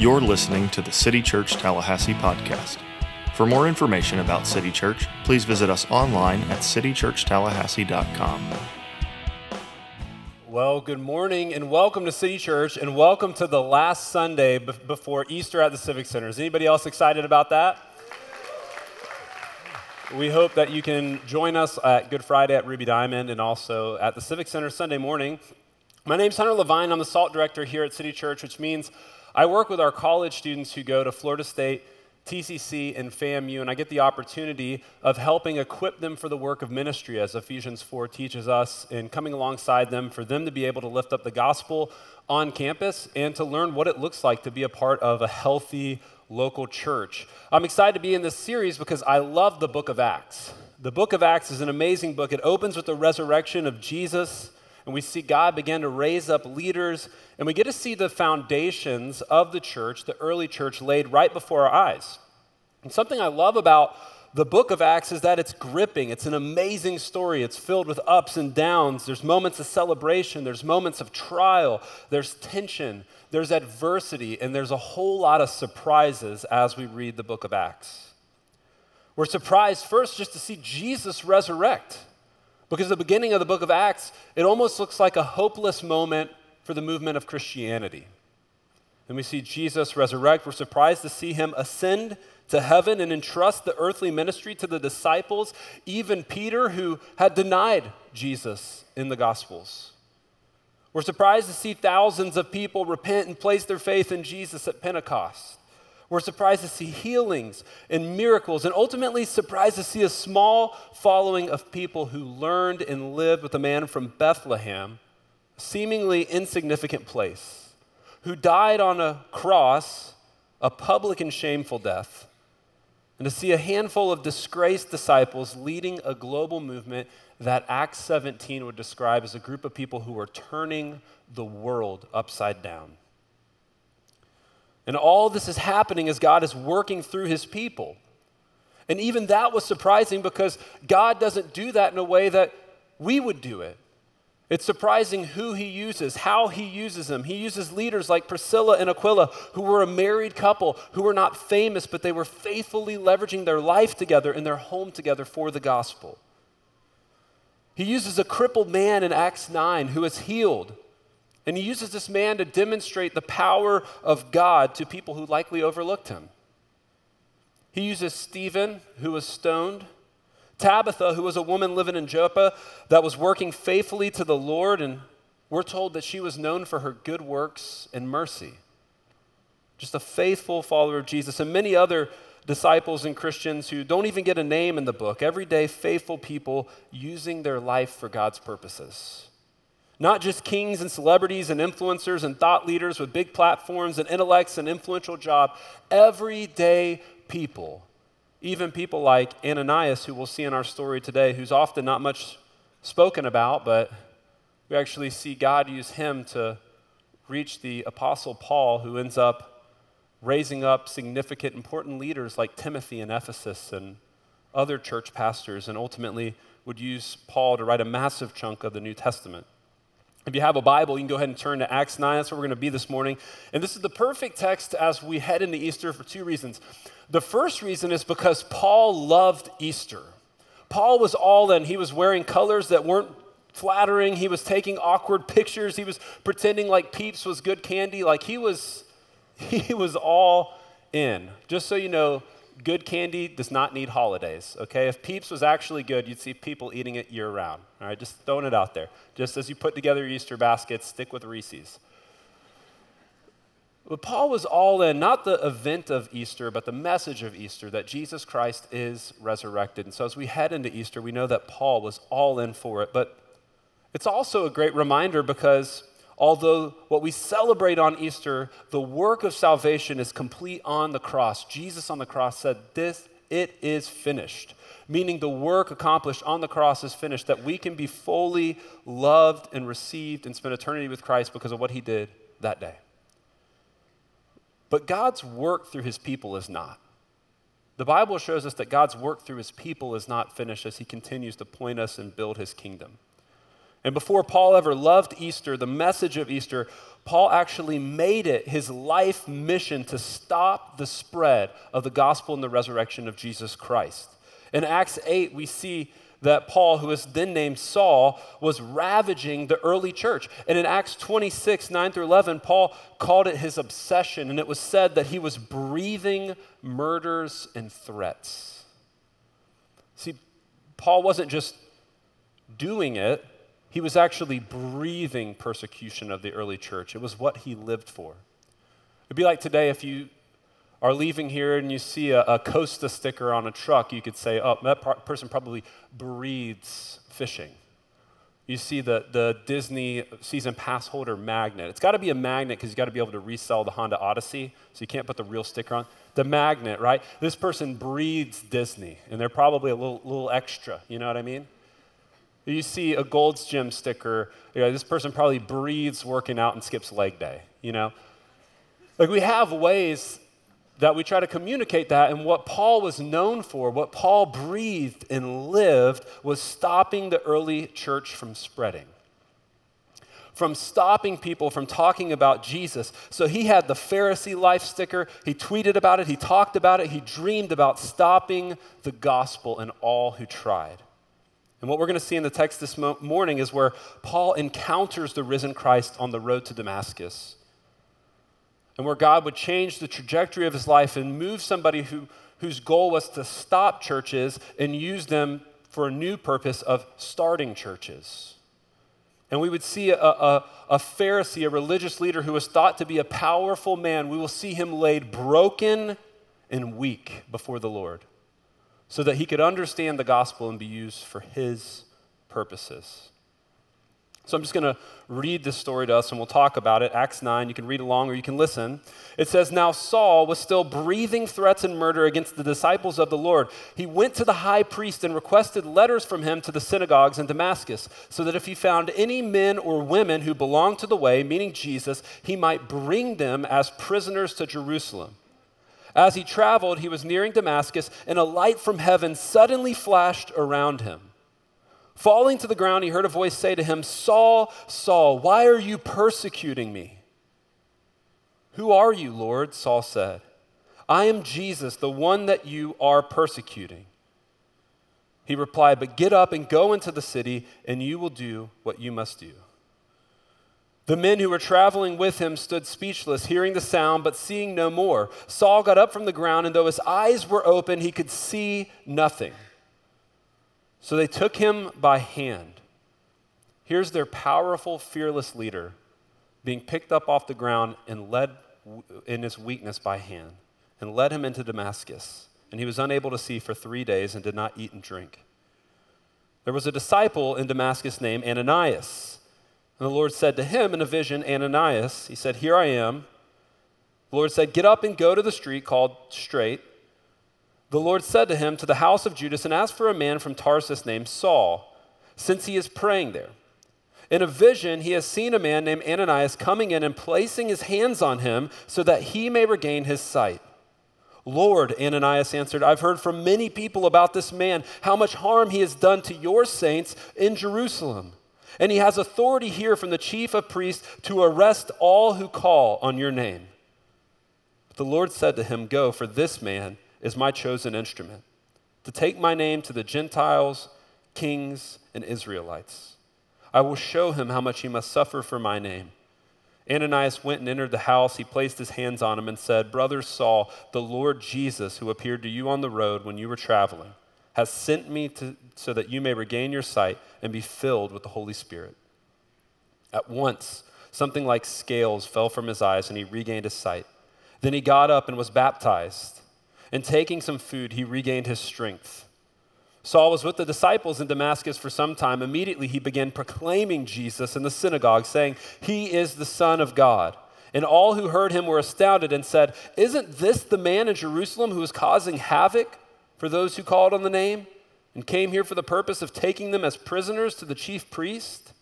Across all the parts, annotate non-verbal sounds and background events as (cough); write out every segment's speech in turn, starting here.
You're listening to the City Church Tallahassee podcast. For more information about City Church, please visit us online at citychurchtallahassee.com. Well, good morning and welcome to City Church and welcome to the last Sunday before Easter at the Civic Center. Is anybody else excited about that? We hope that you can join us at Good Friday at Ruby Diamond and also at the Civic Center Sunday morning. My name's Hunter Leavine. I'm the SALT director here at City Church, which means I work with our college students who go to Florida State, TCC, and FAMU, and I get the opportunity of helping equip them for the work of ministry, as Ephesians 4 teaches us, and coming alongside them for them to be able to lift up the gospel on campus and to learn what it looks like to be a part of a healthy local church. I'm excited to be in this series because I love the book of Acts. The book of Acts is an amazing book. It opens with the resurrection of Jesus, and we see God begin to raise up leaders, and we get to see the foundations of the church, the early church, laid right before our eyes. And something I love about the book of Acts is that it's gripping. It's an amazing story. It's filled with ups and downs. There's moments of celebration, there's moments of trial, there's tension, there's adversity, and there's a whole lot of surprises as we read the book of Acts. We're surprised first just to see Jesus resurrect. Because the beginning of the book of Acts, it almost looks like a hopeless moment for the movement of Christianity. And we see Jesus resurrect. We're surprised to see him ascend to heaven and entrust the earthly ministry to the disciples, even Peter, who had denied Jesus in the Gospels. We're surprised to see thousands of people repent and place their faith in Jesus at Pentecost. We're surprised to see healings and miracles, and ultimately surprised to see a small following of people who learned and lived with a man from Bethlehem, a seemingly insignificant place, who died on a cross, a public and shameful death and to see a handful of disgraced disciples leading a global movement that Acts 17 would describe as a group of people who were turning the world upside down. And all this is happening as God is working through his people. And even that was surprising because God doesn't do that in a way that we would do it. It's surprising who he uses, how he uses them. He uses leaders like Priscilla and Aquila, who were a married couple, who were not famous, but they were faithfully leveraging their life together and their home together for the gospel. He uses a crippled man in Acts 9 who is healed. And he uses this man to demonstrate the power of God to people who likely overlooked him. He uses Stephen, who was stoned. Tabitha, who was a woman living in Joppa that was working faithfully to the Lord, and we're told that she was known for her good works and mercy. Just a faithful follower of Jesus, and many other disciples and Christians who don't even get a name in the book. Everyday faithful people using their life for God's purposes. Not just kings and celebrities and influencers and thought leaders with big platforms and intellects and influential job. Everyday people even people like Ananias, who we'll see in our story today, who's often not much spoken about, but we actually see God use him to reach the Apostle Paul, who ends up raising up significant, important leaders like Timothy in Ephesus and other church pastors, and ultimately would use Paul to write a massive chunk of the New Testament. If you have a Bible, you can go ahead and turn to Acts 9. That's where we're going to be this morning. And this is the perfect text as we head into Easter for two reasons. The first reason is because Paul loved Easter. Paul was all in. He was wearing colors that weren't flattering. He was taking awkward pictures. He was pretending like Peeps was good candy. Like he was (laughs) he was all in. Just so you know, good candy does not need holidays, okay? If Peeps was actually good, you'd see people eating it year round. All right, just throwing it out there. Just as you put together your Easter baskets, stick with Reese's. But Paul was all in, not the event of Easter, but the message of Easter that Jesus Christ is resurrected. And so as we head into Easter, we know that Paul was all in for it. But it's also a great reminder because although what we celebrate on Easter, the work of salvation is complete on the cross. Jesus on the cross said, This, it is finished. Meaning the work accomplished on the cross is finished, that we can be fully loved and received and spend eternity with Christ because of what he did that day. But God's work through his people is not. The Bible shows us that God's work through his people is not finished as he continues to point us and build his kingdom. And before Paul ever loved Easter, the message of Easter, Paul actually made it his life mission to stop the spread of the gospel and the resurrection of Jesus Christ. In Acts 8, we see that Paul, who was then named Saul, was ravaging the early church. And in Acts 26, 9 through 11, Paul called it his obsession, and it was said that he was breathing murders and threats. See, Paul wasn't just doing it, he was actually breathing persecution of the early church. It was what he lived for. It'd be like today if you are leaving here and you see a, a Costa sticker on a truck, you could say, oh, that par- person probably breathes fishing. You see the, the Disney season pass holder magnet. It's got to be a magnet because you've got to be able to resell the Honda Odyssey, so you can't put the real sticker on. The magnet, right? This person breathes Disney, and they're probably a little, little extra, you know what I mean? You see a Gold's Gym sticker, you know, this person probably breathes working out and skips leg day, you know? Like we have ways that we try to communicate that. And what Paul was known for, what Paul breathed and lived, was stopping the early church from spreading, from stopping people from talking about Jesus. So he had the Pharisee life sticker. He tweeted about it, he talked about it, he dreamed about stopping the gospel and all who tried. And what we're going to see in the text this morning is where Paul encounters the risen Christ on the road to Damascus. And where God would change the trajectory of his life and move somebody who, whose goal was to stop churches and use them for a new purpose of starting churches. And we would see a, a, a, Pharisee, a religious leader who was thought to be a powerful man, we will see him laid broken and weak before the Lord so that he could understand the gospel and be used for his purposes. So I'm just going to read this story to us and we'll talk about it. Acts 9, you can read along or you can listen. It says, Now Saul was still breathing threats and murder against the disciples of the Lord. He went to the high priest and requested letters from him to the synagogues in Damascus, so that if he found any men or women who belonged to the way, meaning Jesus, he might bring them as prisoners to Jerusalem. As he traveled, he was nearing Damascus, and a light from heaven suddenly flashed around him. Falling to the ground, he heard a voice say to him, Saul, Saul, why are you persecuting me? Who are you, Lord? Saul said. I am Jesus, the one that you are persecuting. He replied, But get up and go into the city, and you will do what you must do. The men who were traveling with him stood speechless, hearing the sound, but seeing no more. Saul got up from the ground, and though his eyes were open, he could see nothing. So they took him by hand. Here's their powerful, fearless leader being picked up off the ground and led in his weakness by hand, and led him into Damascus. And he was unable to see for three days and did not eat and drink. There was a disciple in Damascus named Ananias. And the Lord said to him in a vision, Ananias, he said, Here I am. The Lord said, Get up and go to the street called Straight the Lord said to him, To the house of Judas, and ask for a man from Tarsus named Saul, since he is praying there. In a vision, he has seen a man named Ananias coming in and placing his hands on him so that he may regain his sight. Lord, Ananias answered, I've heard from many people about this man, how much harm he has done to your saints in Jerusalem. And he has authority here from the chief of priests to arrest all who call on your name. But the Lord said to him, Go, for this man is my chosen instrument to take my name to the Gentiles, kings, and Israelites. I will show him how much he must suffer for my name. Ananias went and entered the house. He placed his hands on him and said, Brother Saul, the Lord Jesus, who appeared to you on the road when you were traveling, has sent me to, so that you may regain your sight and be filled with the Holy Spirit. At once, something like scales fell from his eyes, and he regained his sight. Then he got up and was baptized and taking some food, he regained his strength. Saul was with the disciples in Damascus for some time. Immediately, he began proclaiming Jesus in the synagogue, saying, He is the Son of God. And all who heard him were astounded and said, Isn't this the man in Jerusalem who is causing havoc for those who called on the name and came here for the purpose of taking them as prisoners to the chief priest?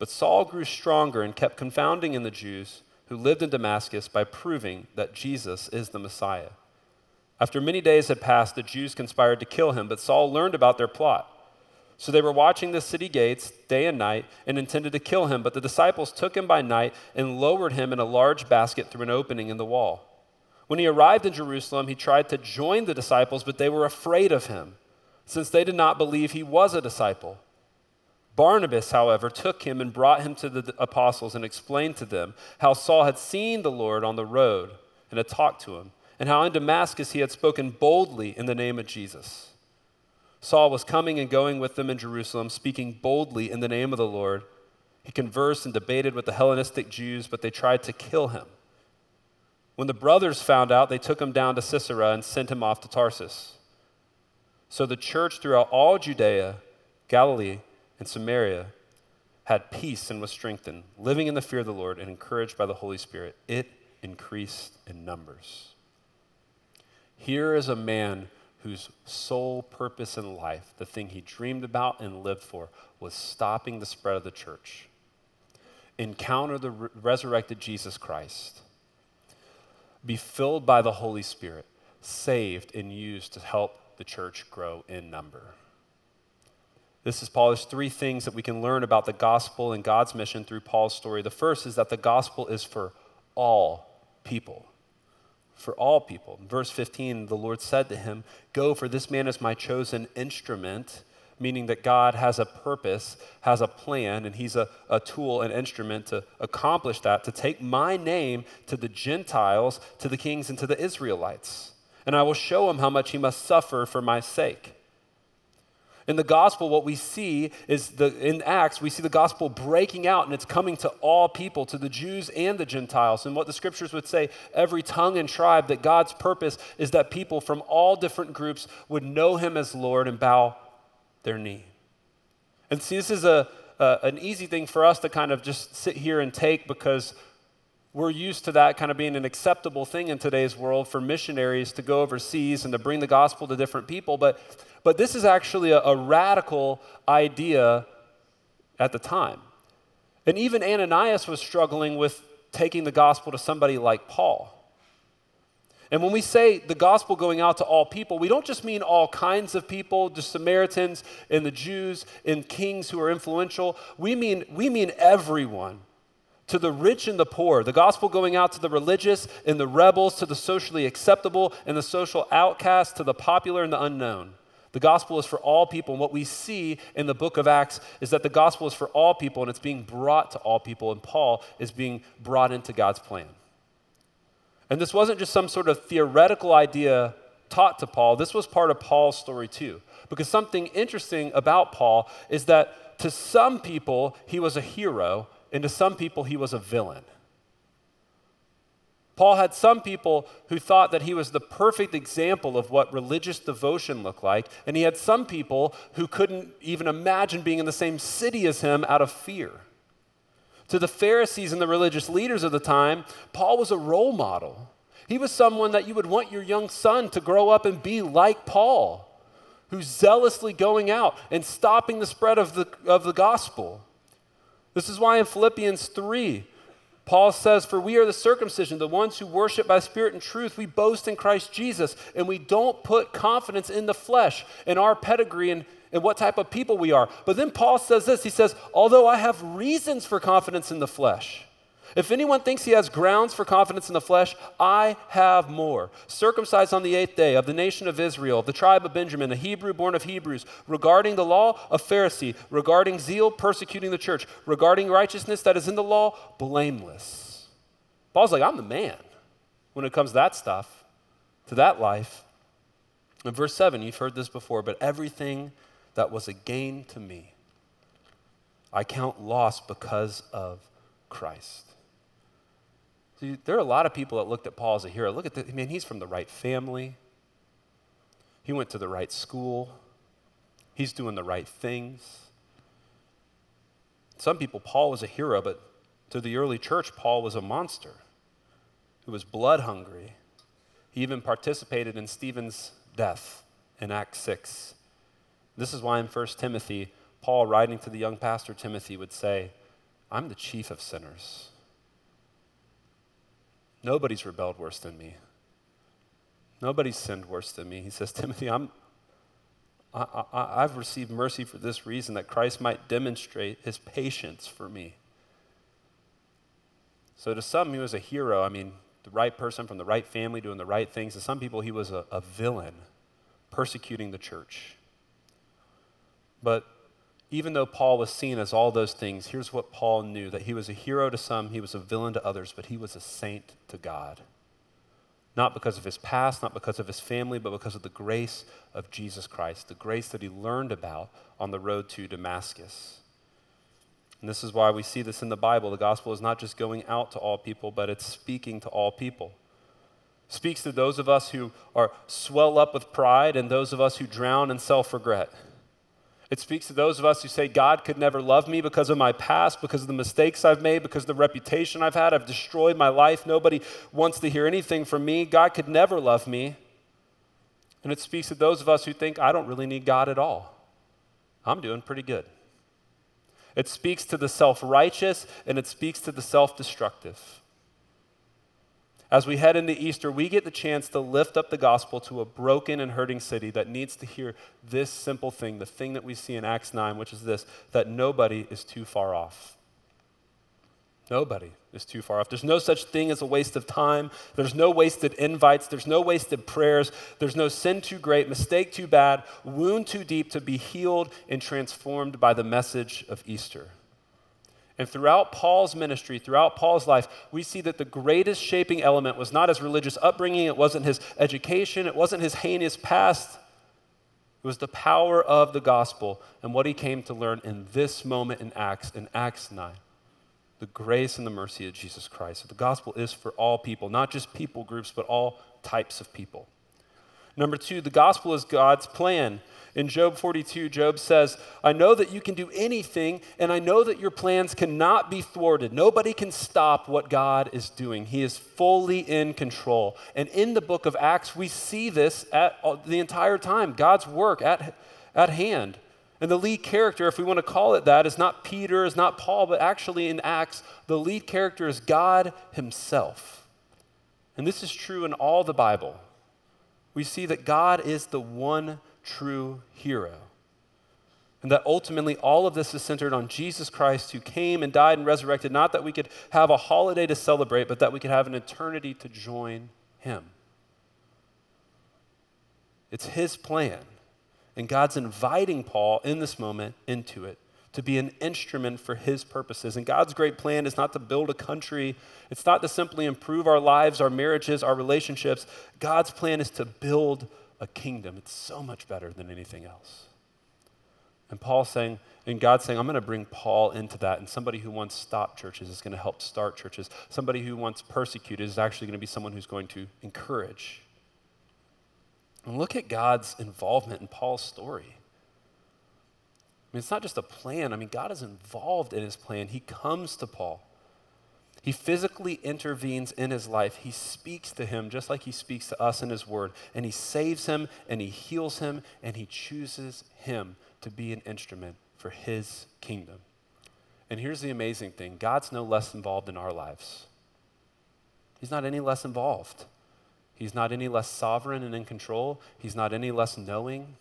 But Saul grew stronger and kept confounding in the Jews who lived in Damascus by proving that Jesus is the Messiah. After many days had passed, the Jews conspired to kill him, but Saul learned about their plot. So they were watching the city gates day and night and intended to kill him. But the disciples took him by night and lowered him in a large basket through an opening in the wall. When he arrived in Jerusalem, he tried to join the disciples, but they were afraid of him, since they did not believe he was a disciple. Barnabas, however, took him and brought him to the apostles and explained to them how Saul had seen the Lord on the road and had talked to him, and how in Damascus he had spoken boldly in the name of Jesus. Saul was coming and going with them in Jerusalem, speaking boldly in the name of the Lord. He conversed and debated with the Hellenistic Jews, but they tried to kill him. When the brothers found out, they took him down to Caesarea and sent him off to Tarsus. So the church throughout all Judea, Galilee, and Samaria had peace and was strengthened, living in the fear of the Lord and encouraged by the Holy Spirit. It increased in numbers. Here is a man whose sole purpose in life, the thing he dreamed about and lived for, was stopping the spread of the church. Encounter the re- resurrected Jesus Christ be filled by the Holy Spirit, saved and used to help the church grow in number. This is Paul. There's three things that we can learn about the gospel and God's mission through Paul's story. The first is that the gospel is for all people. For all people. In verse 15, the Lord said to him, Go, for this man is my chosen instrument meaning that God has a purpose, has a plan, and He's a, a tool, an instrument to accomplish that, to take my name to the Gentiles, to the kings, and to the Israelites. And I will show him how much he must suffer for my sake. In the gospel, what we see is the, in Acts, we see the gospel breaking out and it's coming to all people, to the Jews and the Gentiles. And what the scriptures would say, every tongue and tribe, that God's purpose is that people from all different groups would know him as Lord and bow their knee. And see, this is a, a, an easy thing for us to kind of just sit here and take because we're used to that kind of being an acceptable thing in today's world for missionaries to go overseas and to bring the gospel to different people. But, but this is actually a, a radical idea at the time. And even Ananias was struggling with taking the gospel to somebody like Paul. And when we say the gospel going out to all people, we don't just mean all kinds of people, the Samaritans and the Jews and kings who are influential. We mean, we mean everyone. To the rich and the poor, the gospel going out to the religious and the rebels, to the socially acceptable and the social outcast, to the popular and the unknown. The gospel is for all people. And what we see in the book of Acts is that the gospel is for all people and it's being brought to all people. And Paul is being brought into God's plan. And this wasn't just some sort of theoretical idea taught to Paul, this was part of Paul's story too. Because something interesting about Paul is that to some people, he was a hero, and to some people, he was a villain. Paul had some people who thought that he was the perfect example of what religious devotion looked like, and he had some people who couldn't even imagine being in the same city as him out of fear. To the Pharisees and the religious leaders of the time, Paul was a role model. He was someone that you would want your young son to grow up and be like Paul, who's zealously going out and stopping the spread of the, of the gospel. This is why in Philippians 3, Paul says, For we are the circumcision, the ones who worship by spirit and truth. We boast in Christ Jesus, and we don't put confidence in the flesh, in our pedigree, and and what type of people we are. But then Paul says this he says, Although I have reasons for confidence in the flesh, if anyone thinks he has grounds for confidence in the flesh, I have more. Circumcised on the eighth day of the nation of Israel, the tribe of Benjamin, a Hebrew born of Hebrews, regarding the law, a Pharisee, regarding zeal, persecuting the church, regarding righteousness that is in the law, blameless. Paul's like, I'm the man when it comes to that stuff, to that life. In verse 7, you've heard this before, but everything that was a gain to me, I count loss because of Christ. See, there are a lot of people that looked at Paul as a hero. Look at the man, he's from the right family. He went to the right school. He's doing the right things. Some people, Paul was a hero, but to the early church, Paul was a monster who was blood hungry. He even participated in Stephen's death in Acts 6. This is why in 1 Timothy, Paul, writing to the young pastor Timothy, would say, I'm the chief of sinners. Nobody's rebelled worse than me. Nobody's sinned worse than me. He says, Timothy, I'm, I, I, I've received mercy for this reason, that Christ might demonstrate his patience for me. So to some, he was a hero. I mean, the right person from the right family doing the right things. To some people, he was a, a villain persecuting the church. But even though Paul was seen as all those things, here's what Paul knew that he was a hero to some, he was a villain to others, but he was a saint to God. Not because of his past, not because of his family, but because of the grace of Jesus Christ, the grace that he learned about on the road to Damascus. And this is why we see this in the Bible. The gospel is not just going out to all people, but it's speaking to all people. Speaks to those of us who are swell up with pride and those of us who drown in self regret. It speaks to those of us who say, God could never love me because of my past, because of the mistakes I've made, because of the reputation I've had. I've destroyed my life. Nobody wants to hear anything from me. God could never love me. And it speaks to those of us who think, I don't really need God at all. I'm doing pretty good. It speaks to the self righteous and it speaks to the self destructive. As we head into Easter, we get the chance to lift up the gospel to a broken and hurting city that needs to hear this simple thing, the thing that we see in Acts 9, which is this that nobody is too far off. Nobody is too far off. There's no such thing as a waste of time. There's no wasted invites. There's no wasted prayers. There's no sin too great, mistake too bad, wound too deep to be healed and transformed by the message of Easter. And throughout Paul's ministry, throughout Paul's life, we see that the greatest shaping element was not his religious upbringing, it wasn't his education, it wasn't his heinous past. It was the power of the gospel and what he came to learn in this moment in Acts, in Acts 9 the grace and the mercy of Jesus Christ. The gospel is for all people, not just people groups, but all types of people. Number two, the gospel is God's plan. In Job 42, Job says, I know that you can do anything, and I know that your plans cannot be thwarted. Nobody can stop what God is doing. He is fully in control. And in the book of Acts, we see this at the entire time God's work at, at hand. And the lead character, if we want to call it that, is not Peter, is not Paul, but actually in Acts, the lead character is God Himself. And this is true in all the Bible. We see that God is the one true hero. And that ultimately all of this is centered on Jesus Christ who came and died and resurrected, not that we could have a holiday to celebrate, but that we could have an eternity to join Him. It's His plan. And God's inviting Paul in this moment into it to be an instrument for his purposes. And God's great plan is not to build a country, it's not to simply improve our lives, our marriages, our relationships. God's plan is to build a kingdom. It's so much better than anything else. And Paul's saying, and God's saying, I'm going to bring Paul into that. And somebody who once stopped churches is going to help start churches. Somebody who once persecuted is actually going to be someone who's going to encourage. And look at God's involvement in Paul's story. Mean, it's not just a plan. I mean, God is involved in his plan. He comes to Paul. He physically intervenes in his life. He speaks to him just like he speaks to us in his word. And he saves him and he heals him and he chooses him to be an instrument for his kingdom. And here's the amazing thing God's no less involved in our lives, He's not any less involved. He's not any less sovereign and in control. He's not any less knowing.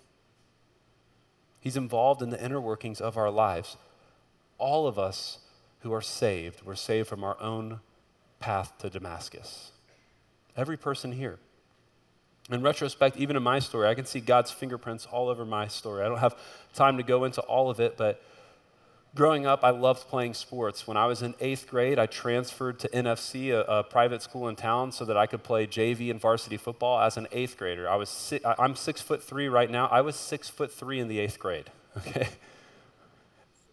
He's involved in the inner workings of our lives. All of us who are saved, we're saved from our own path to Damascus. Every person here. In retrospect, even in my story, I can see God's fingerprints all over my story. I don't have time to go into all of it, but Growing up, I loved playing sports. When I was in eighth grade, I transferred to NFC, a, a, private school in town, so that I could play JV and varsity football as an eighth grader. I was si- I'm six foot three right now. I was six foot three in the eighth grade. (laughs) Okay,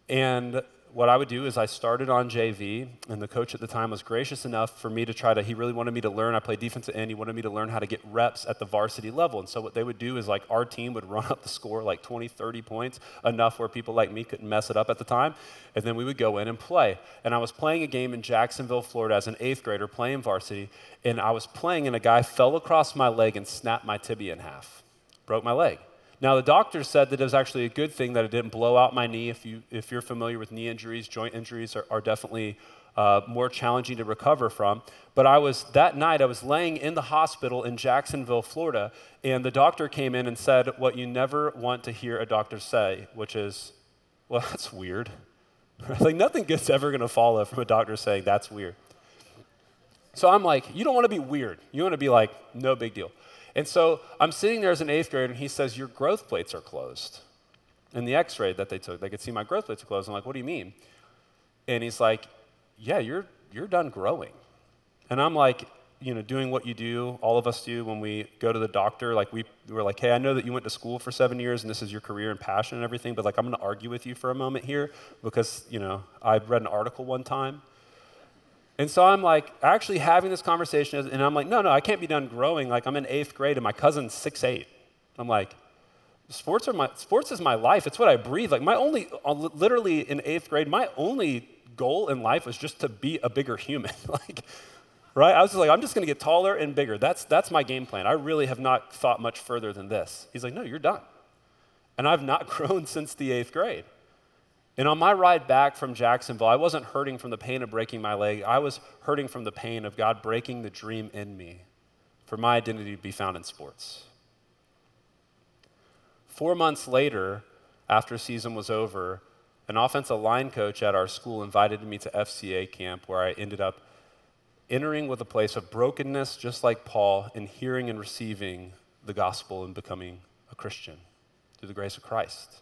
and what I would do is I started on JV, and the coach at the time was gracious enough for me to try to, he really wanted me to learn. I played defensive end. He wanted me to learn how to get reps at the varsity level. And so what they would do is like our team would (laughs) run up the score like 20, 30 points, enough where people like me couldn't mess it up at the time. And then we would go in and play. And I was playing a game in Jacksonville, Florida as an eighth grader playing varsity. And I was playing, and a guy fell across my leg and snapped my tibia in half, broke my leg. Now, the doctor said that it was actually a good thing that it didn't blow out my knee. If, you, if you're familiar with knee injuries, joint injuries are, are definitely uh, more challenging to recover from. But I was, that night, I was laying in the hospital in Jacksonville, Florida, and the doctor came in and said what you never want to hear a doctor say, which is, well, (laughs) that's weird. (laughs) like, nothing good's ever going to follow from a doctor saying that's weird. So I'm like, you don't want to be weird. You want to be like, no big deal. And so I'm sitting there as an eighth grader, and he says, Your growth plates are closed. In the x ray that they took, they could see my growth plates are closed. I'm like, What do you mean? And he's like, Yeah, you're, you're done growing. And I'm like, you know, doing what you do, all of us do when we go to the doctor. Like, we, we're like, hey, I know that you went to school for seven years and this is your career and passion and everything, but like, I'm going to argue with you for a moment here because, you know, I read an article one time. And so I'm like, actually having this conversation, and I'm like, no, no, I can't be done growing. Like, I'm in eighth grade and my cousin's six eight. I'm like, sports are my sports is my life. It's what I breathe. Like my only, uh, literally in eighth grade, my only goal in life was just to be a bigger human. (laughs) like, right? I was just like, I'm just going to get taller and bigger. That's, that's my game plan. I really have not thought much further than this. He's like, no, you're done. And I've not (laughs) grown since the eighth grade. And on my ride back from Jacksonville, I wasn't hurting from the pain of breaking my leg. I was hurting from the pain of God breaking the dream in me for my identity to be found in sports. Four months later, after season was over, an offensive line coach at our school invited me to FCA camp where I ended up entering with a place of brokenness, just like Paul, and hearing and receiving the gospel and becoming a Christian through the grace of Christ.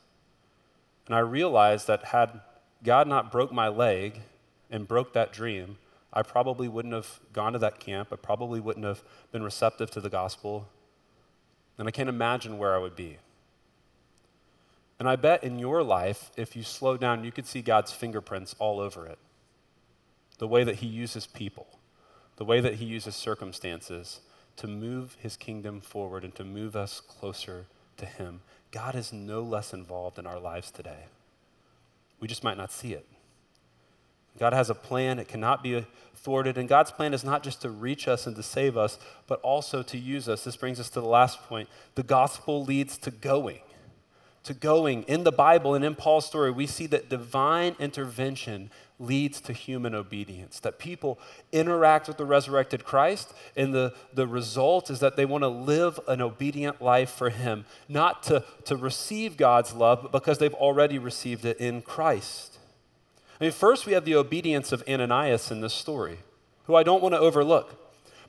And I realized that had God not broke my leg and broke that dream, I probably wouldn't have gone to that camp. I probably wouldn't have been receptive to the gospel. And I can't imagine where I would be. And I bet in your life, if you slow down, you could see God's fingerprints all over it. The way that He uses people, the way that He uses circumstances to move His kingdom forward and to move us closer to Him. God is no less involved in our lives today. We just might not see it. God has a plan, it cannot be thwarted. And God's plan is not just to reach us and to save us, but also to use us. This brings us to the last point. The gospel leads to going to going. In the Bible and in Paul's story, we see that divine intervention leads to human obedience, that people interact with the resurrected Christ, and the, the result is that they want to live an obedient life for Him, not to, to receive God's love, but because they've already received it in Christ. I mean, first we have the obedience of Ananias in this story, who I don't want to overlook.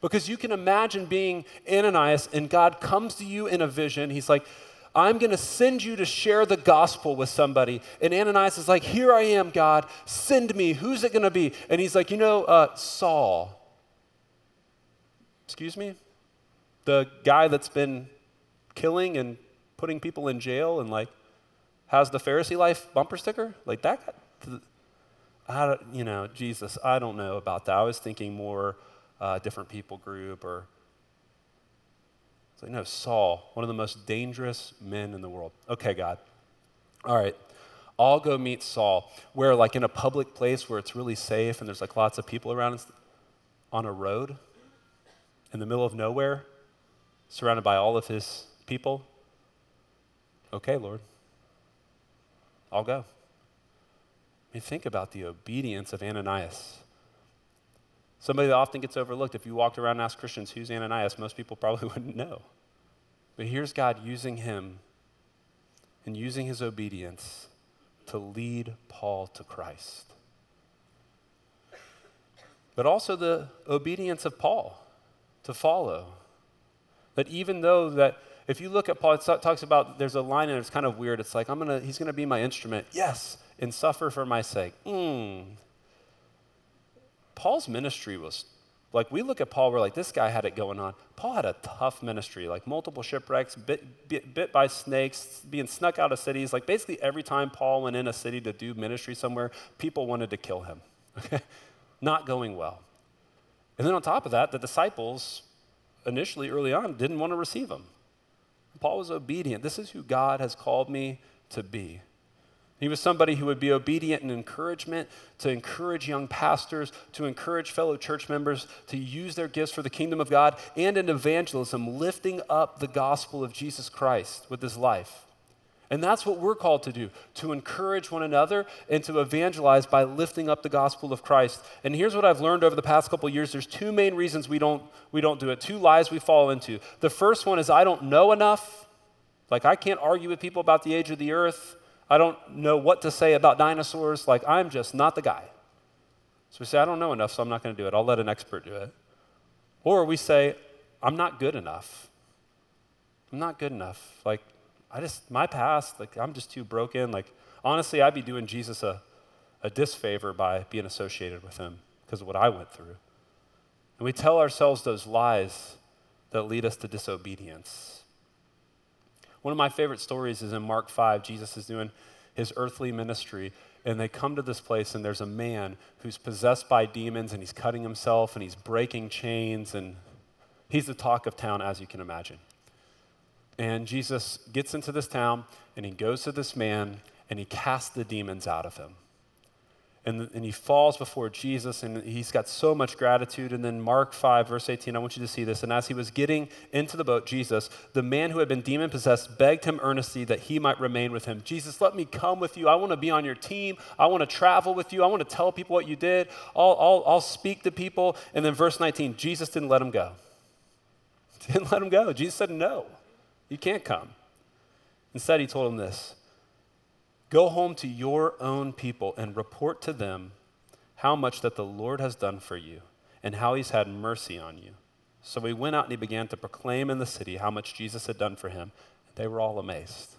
Because you can imagine being Ananias and God comes to you in a vision. He's like, I'm going to send you to share the gospel with somebody. And Ananias is like, Here I am, God, send me. Who's it going to be? And he's like, You know, uh, Saul. Excuse me? The guy that's been killing and putting people in jail and like has the Pharisee life bumper sticker? Like that? I, you know, Jesus, I don't know about that. I was thinking more uh, different people group or it's like, no, Saul, one of the most dangerous men in the world. Okay, God. All right. I'll go meet Saul. Where, like, in a public place where it's really safe and there's like lots of people around on a road in the middle of nowhere, surrounded by all of his people. Okay, Lord. I'll go. I mean, think about the obedience of Ananias. Somebody that often gets overlooked. If you walked around and asked Christians, who's Ananias, most people probably (laughs) wouldn't know. But here's God using him and using his obedience to lead Paul to Christ. But also the obedience of Paul to follow. That even though that if you look at Paul, it talks about there's a line and it's kind of weird. It's like, I'm gonna, he's gonna be my instrument. Yes, and suffer for my sake. Mm, Paul's ministry was like we look at Paul, we're like, this guy had it going on. Paul had a tough ministry, like multiple shipwrecks, bit, bit, bit, by snakes, being snuck out of cities. Like basically every time Paul went in a city to do ministry somewhere, people wanted to kill him. (laughs) Okay? Not going well. And then on top of that, the disciples initially, early on, didn't want to receive him. Paul was obedient. This is who God has called me to be. He was somebody who would be obedient in encouragement, to encourage young pastors, to encourage fellow church members to use their gifts for the kingdom of God, and in evangelism, lifting up the gospel of Jesus Christ with his life. And that's what we're called to do to encourage one another and to evangelize by lifting up the gospel of Christ. And here's what I've learned over the past couple years there's two main reasons we don't, we don't do it, two lies we fall into. The first one is I don't know enough. Like, I can't argue with people about the age of the earth. I don't know what to say about dinosaurs. Like, I'm just not the guy. So we say, I don't know enough, so I'm not going to do it. I'll let an expert do it. Or we say, I'm not good enough. I'm not good enough. Like, I just, my past, like, I'm just too broken. Like, honestly, I'd be doing Jesus a, a disfavor by being associated with him because of what I went through. And we tell ourselves those lies that lead us to disobedience. One of my favorite stories is in Mark 5. Jesus is doing his earthly ministry, and they come to this place, and there's a man who's possessed by demons, and he's cutting himself, and he's breaking chains, and he's the talk of town, as you can imagine. And Jesus gets into this town and he goes to this man and he casts the demons out of him. And, and he falls before Jesus and he's got so much gratitude. And then Mark 5, verse 18, I want you to see this. And as he was getting into the boat, Jesus, the man who had been demon possessed, begged him earnestly that he might remain with him. Jesus, let me come with you. I want to be on your team. I want to travel with you. I want to tell people what you did. I'll, I'll, I'll speak to people. And then verse 19, Jesus didn't let him go. (laughs) Didn't let him go. Jesus said no. You can't come. Instead, he told him this Go home to your own people and report to them how much that the Lord has done for you and how he's had mercy on you. So he went out and he began to proclaim in the city how much Jesus had done for him. They were all amazed.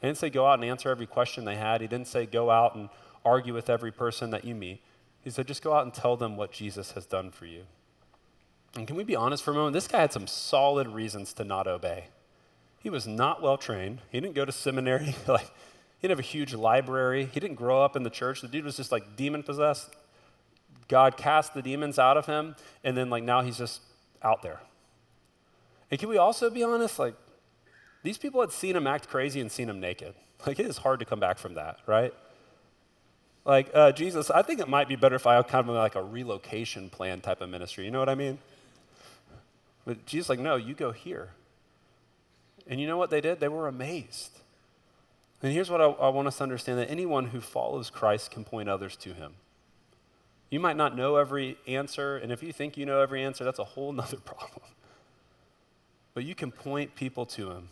He didn't say go out and answer every question they had. He didn't say go out and argue with every person that you meet. He said just go out and tell them what Jesus has done for you. And can we be honest for a moment? This guy had some solid reasons to not obey. He was not well trained. He didn't go to seminary. (laughs) like, he didn't have a huge library. He didn't grow up in the church. The dude was just like demon possessed. God cast the demons out of him, and then like now he's just out there. And can we also be honest? Like, these people had seen him act crazy and seen him naked. Like, it is hard to come back from that, right? Like, uh, Jesus, I think it might be better if I kind of like a relocation plan type of ministry. You know what I mean? But Jesus like, no, you go here. And you know what they did? They were amazed. And here's what I, I, want us to understand that anyone who follows Christ can point others to him. You might not know every answer, and if you think you know every answer, that's a whole nother (laughs) problem. But you can point people to him.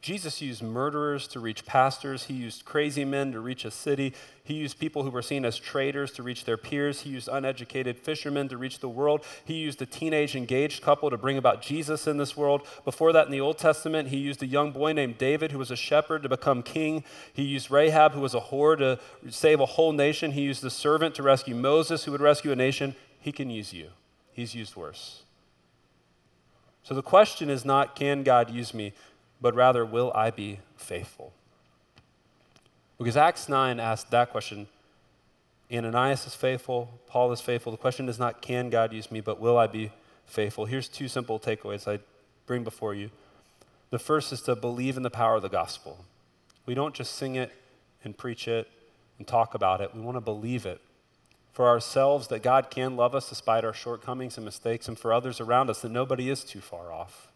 Jesus used murderers to reach pastors. He used crazy men to reach a city. He used people who were seen as traitors to reach their peers. He used uneducated fishermen to reach the world. He used a teenage engaged couple to bring about Jesus in this world. Before that, in the Old Testament, he used a young boy named David who was a shepherd to become king. He used Rahab, who was a whore, to save a whole nation. He used the servant to rescue Moses, who would rescue a nation. He can use you. He's used worse. So the question is not, can God use me? But rather, will I be faithful? Because Acts 9 asked that question. Ananias is faithful, Paul is faithful. The question is not, can God use me, but will I be faithful? Here's two simple takeaways I bring before you. The first is to believe in the power of the gospel. We don't just sing it and preach it and talk about it, we want to believe it for ourselves that God can love us despite our shortcomings and mistakes, and for others around us that nobody is too far off.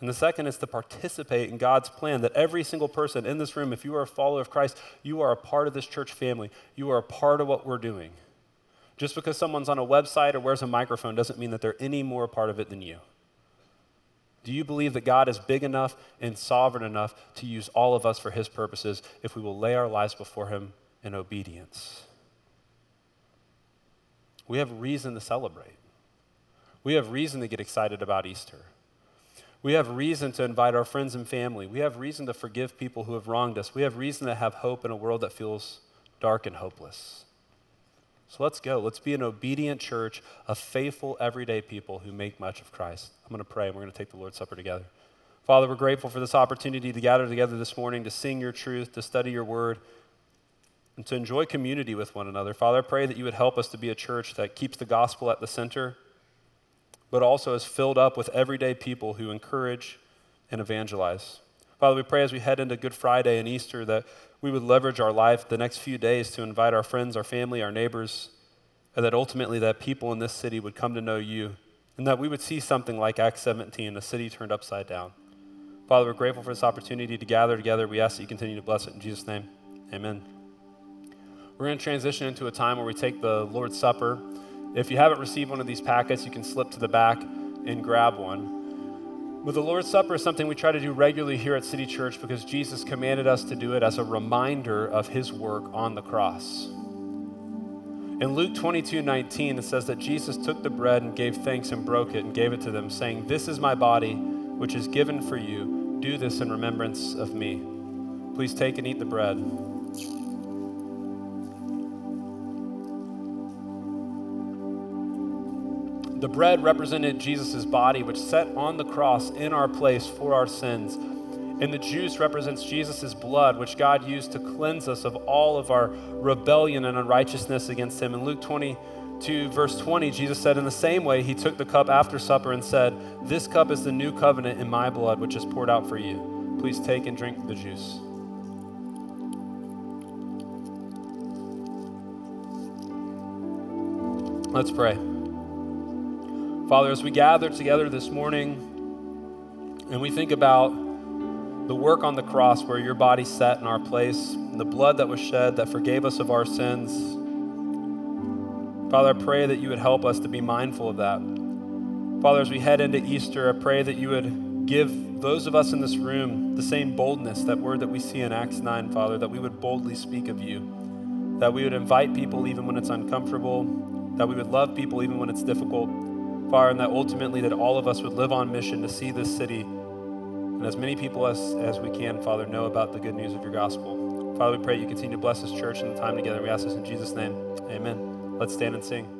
And the second is to participate in God's plan that every single person in this room, if you are a follower of Christ, you are a part of this church family. You are a part of what we're doing. Just because someone's on a website or wears a microphone doesn't mean that they're any more a part of it than you. Do you believe that God is big enough and sovereign enough to use all of us for his purposes if we will lay our lives before him in obedience? We have reason to celebrate. We have reason to get excited about Easter. We have reason to invite our friends and family. We have reason to forgive people who have wronged us. We have reason to have hope in a world that feels dark and hopeless. So let's go. Let's be an obedient church of faithful, everyday people who make much of Christ. I'm going to pray and we're going to take the Lord's Supper together. Father, we're grateful for this opportunity to gather together this morning to sing your truth, to study your word, and to enjoy community with one another. Father, I pray that you would help us to be a church that keeps the gospel at the center but also is filled up with everyday people who encourage and evangelize. Father, we pray as we head into Good Friday and Easter that we would leverage our life the next few days to invite our friends, our family, our neighbors, and that ultimately that people in this city would come to know you and that we would see something like Acts 17, a city turned upside down. Father, we're grateful for this opportunity to gather together. We ask that you continue to bless it in Jesus' name. Amen. We're going to transition into a time where we take the Lord's Supper. If you haven't received one of these packets, you can slip to the back and grab one. But the Lord's Supper is something we try to do regularly here at City Church because Jesus commanded us to do it as a reminder of his work on the cross. In Luke 22 19, it says that Jesus took the bread and gave thanks and broke it and gave it to them, saying, This is my body, which is given for you. Do this in remembrance of me. Please take and eat the bread. The bread represented Jesus' body, which set on the cross in our place for our sins. And the juice represents Jesus' blood, which God used to cleanse us of all of our rebellion and unrighteousness against Him. In Luke 22, verse 20, Jesus said, In the same way, He took the cup after supper and said, This cup is the new covenant in my blood, which is poured out for you. Please take and drink the juice. Let's pray. Father, as we gather together this morning and we think about the work on the cross where your body sat in our place, the blood that was shed that forgave us of our sins, Father, I pray that you would help us to be mindful of that. Father, as we head into Easter, I pray that you would give those of us in this room the same boldness, that word that we see in Acts 9, Father, that we would boldly speak of you, that we would invite people even when it's uncomfortable, that we would love people even when it's difficult, Father, and that ultimately that all of us would live on mission to see this city and as many people as, as we can, Father, know about the good news of your gospel. Father, we pray you continue to bless this church and the time together. We ask this in Jesus' name. Amen. Let's stand and sing.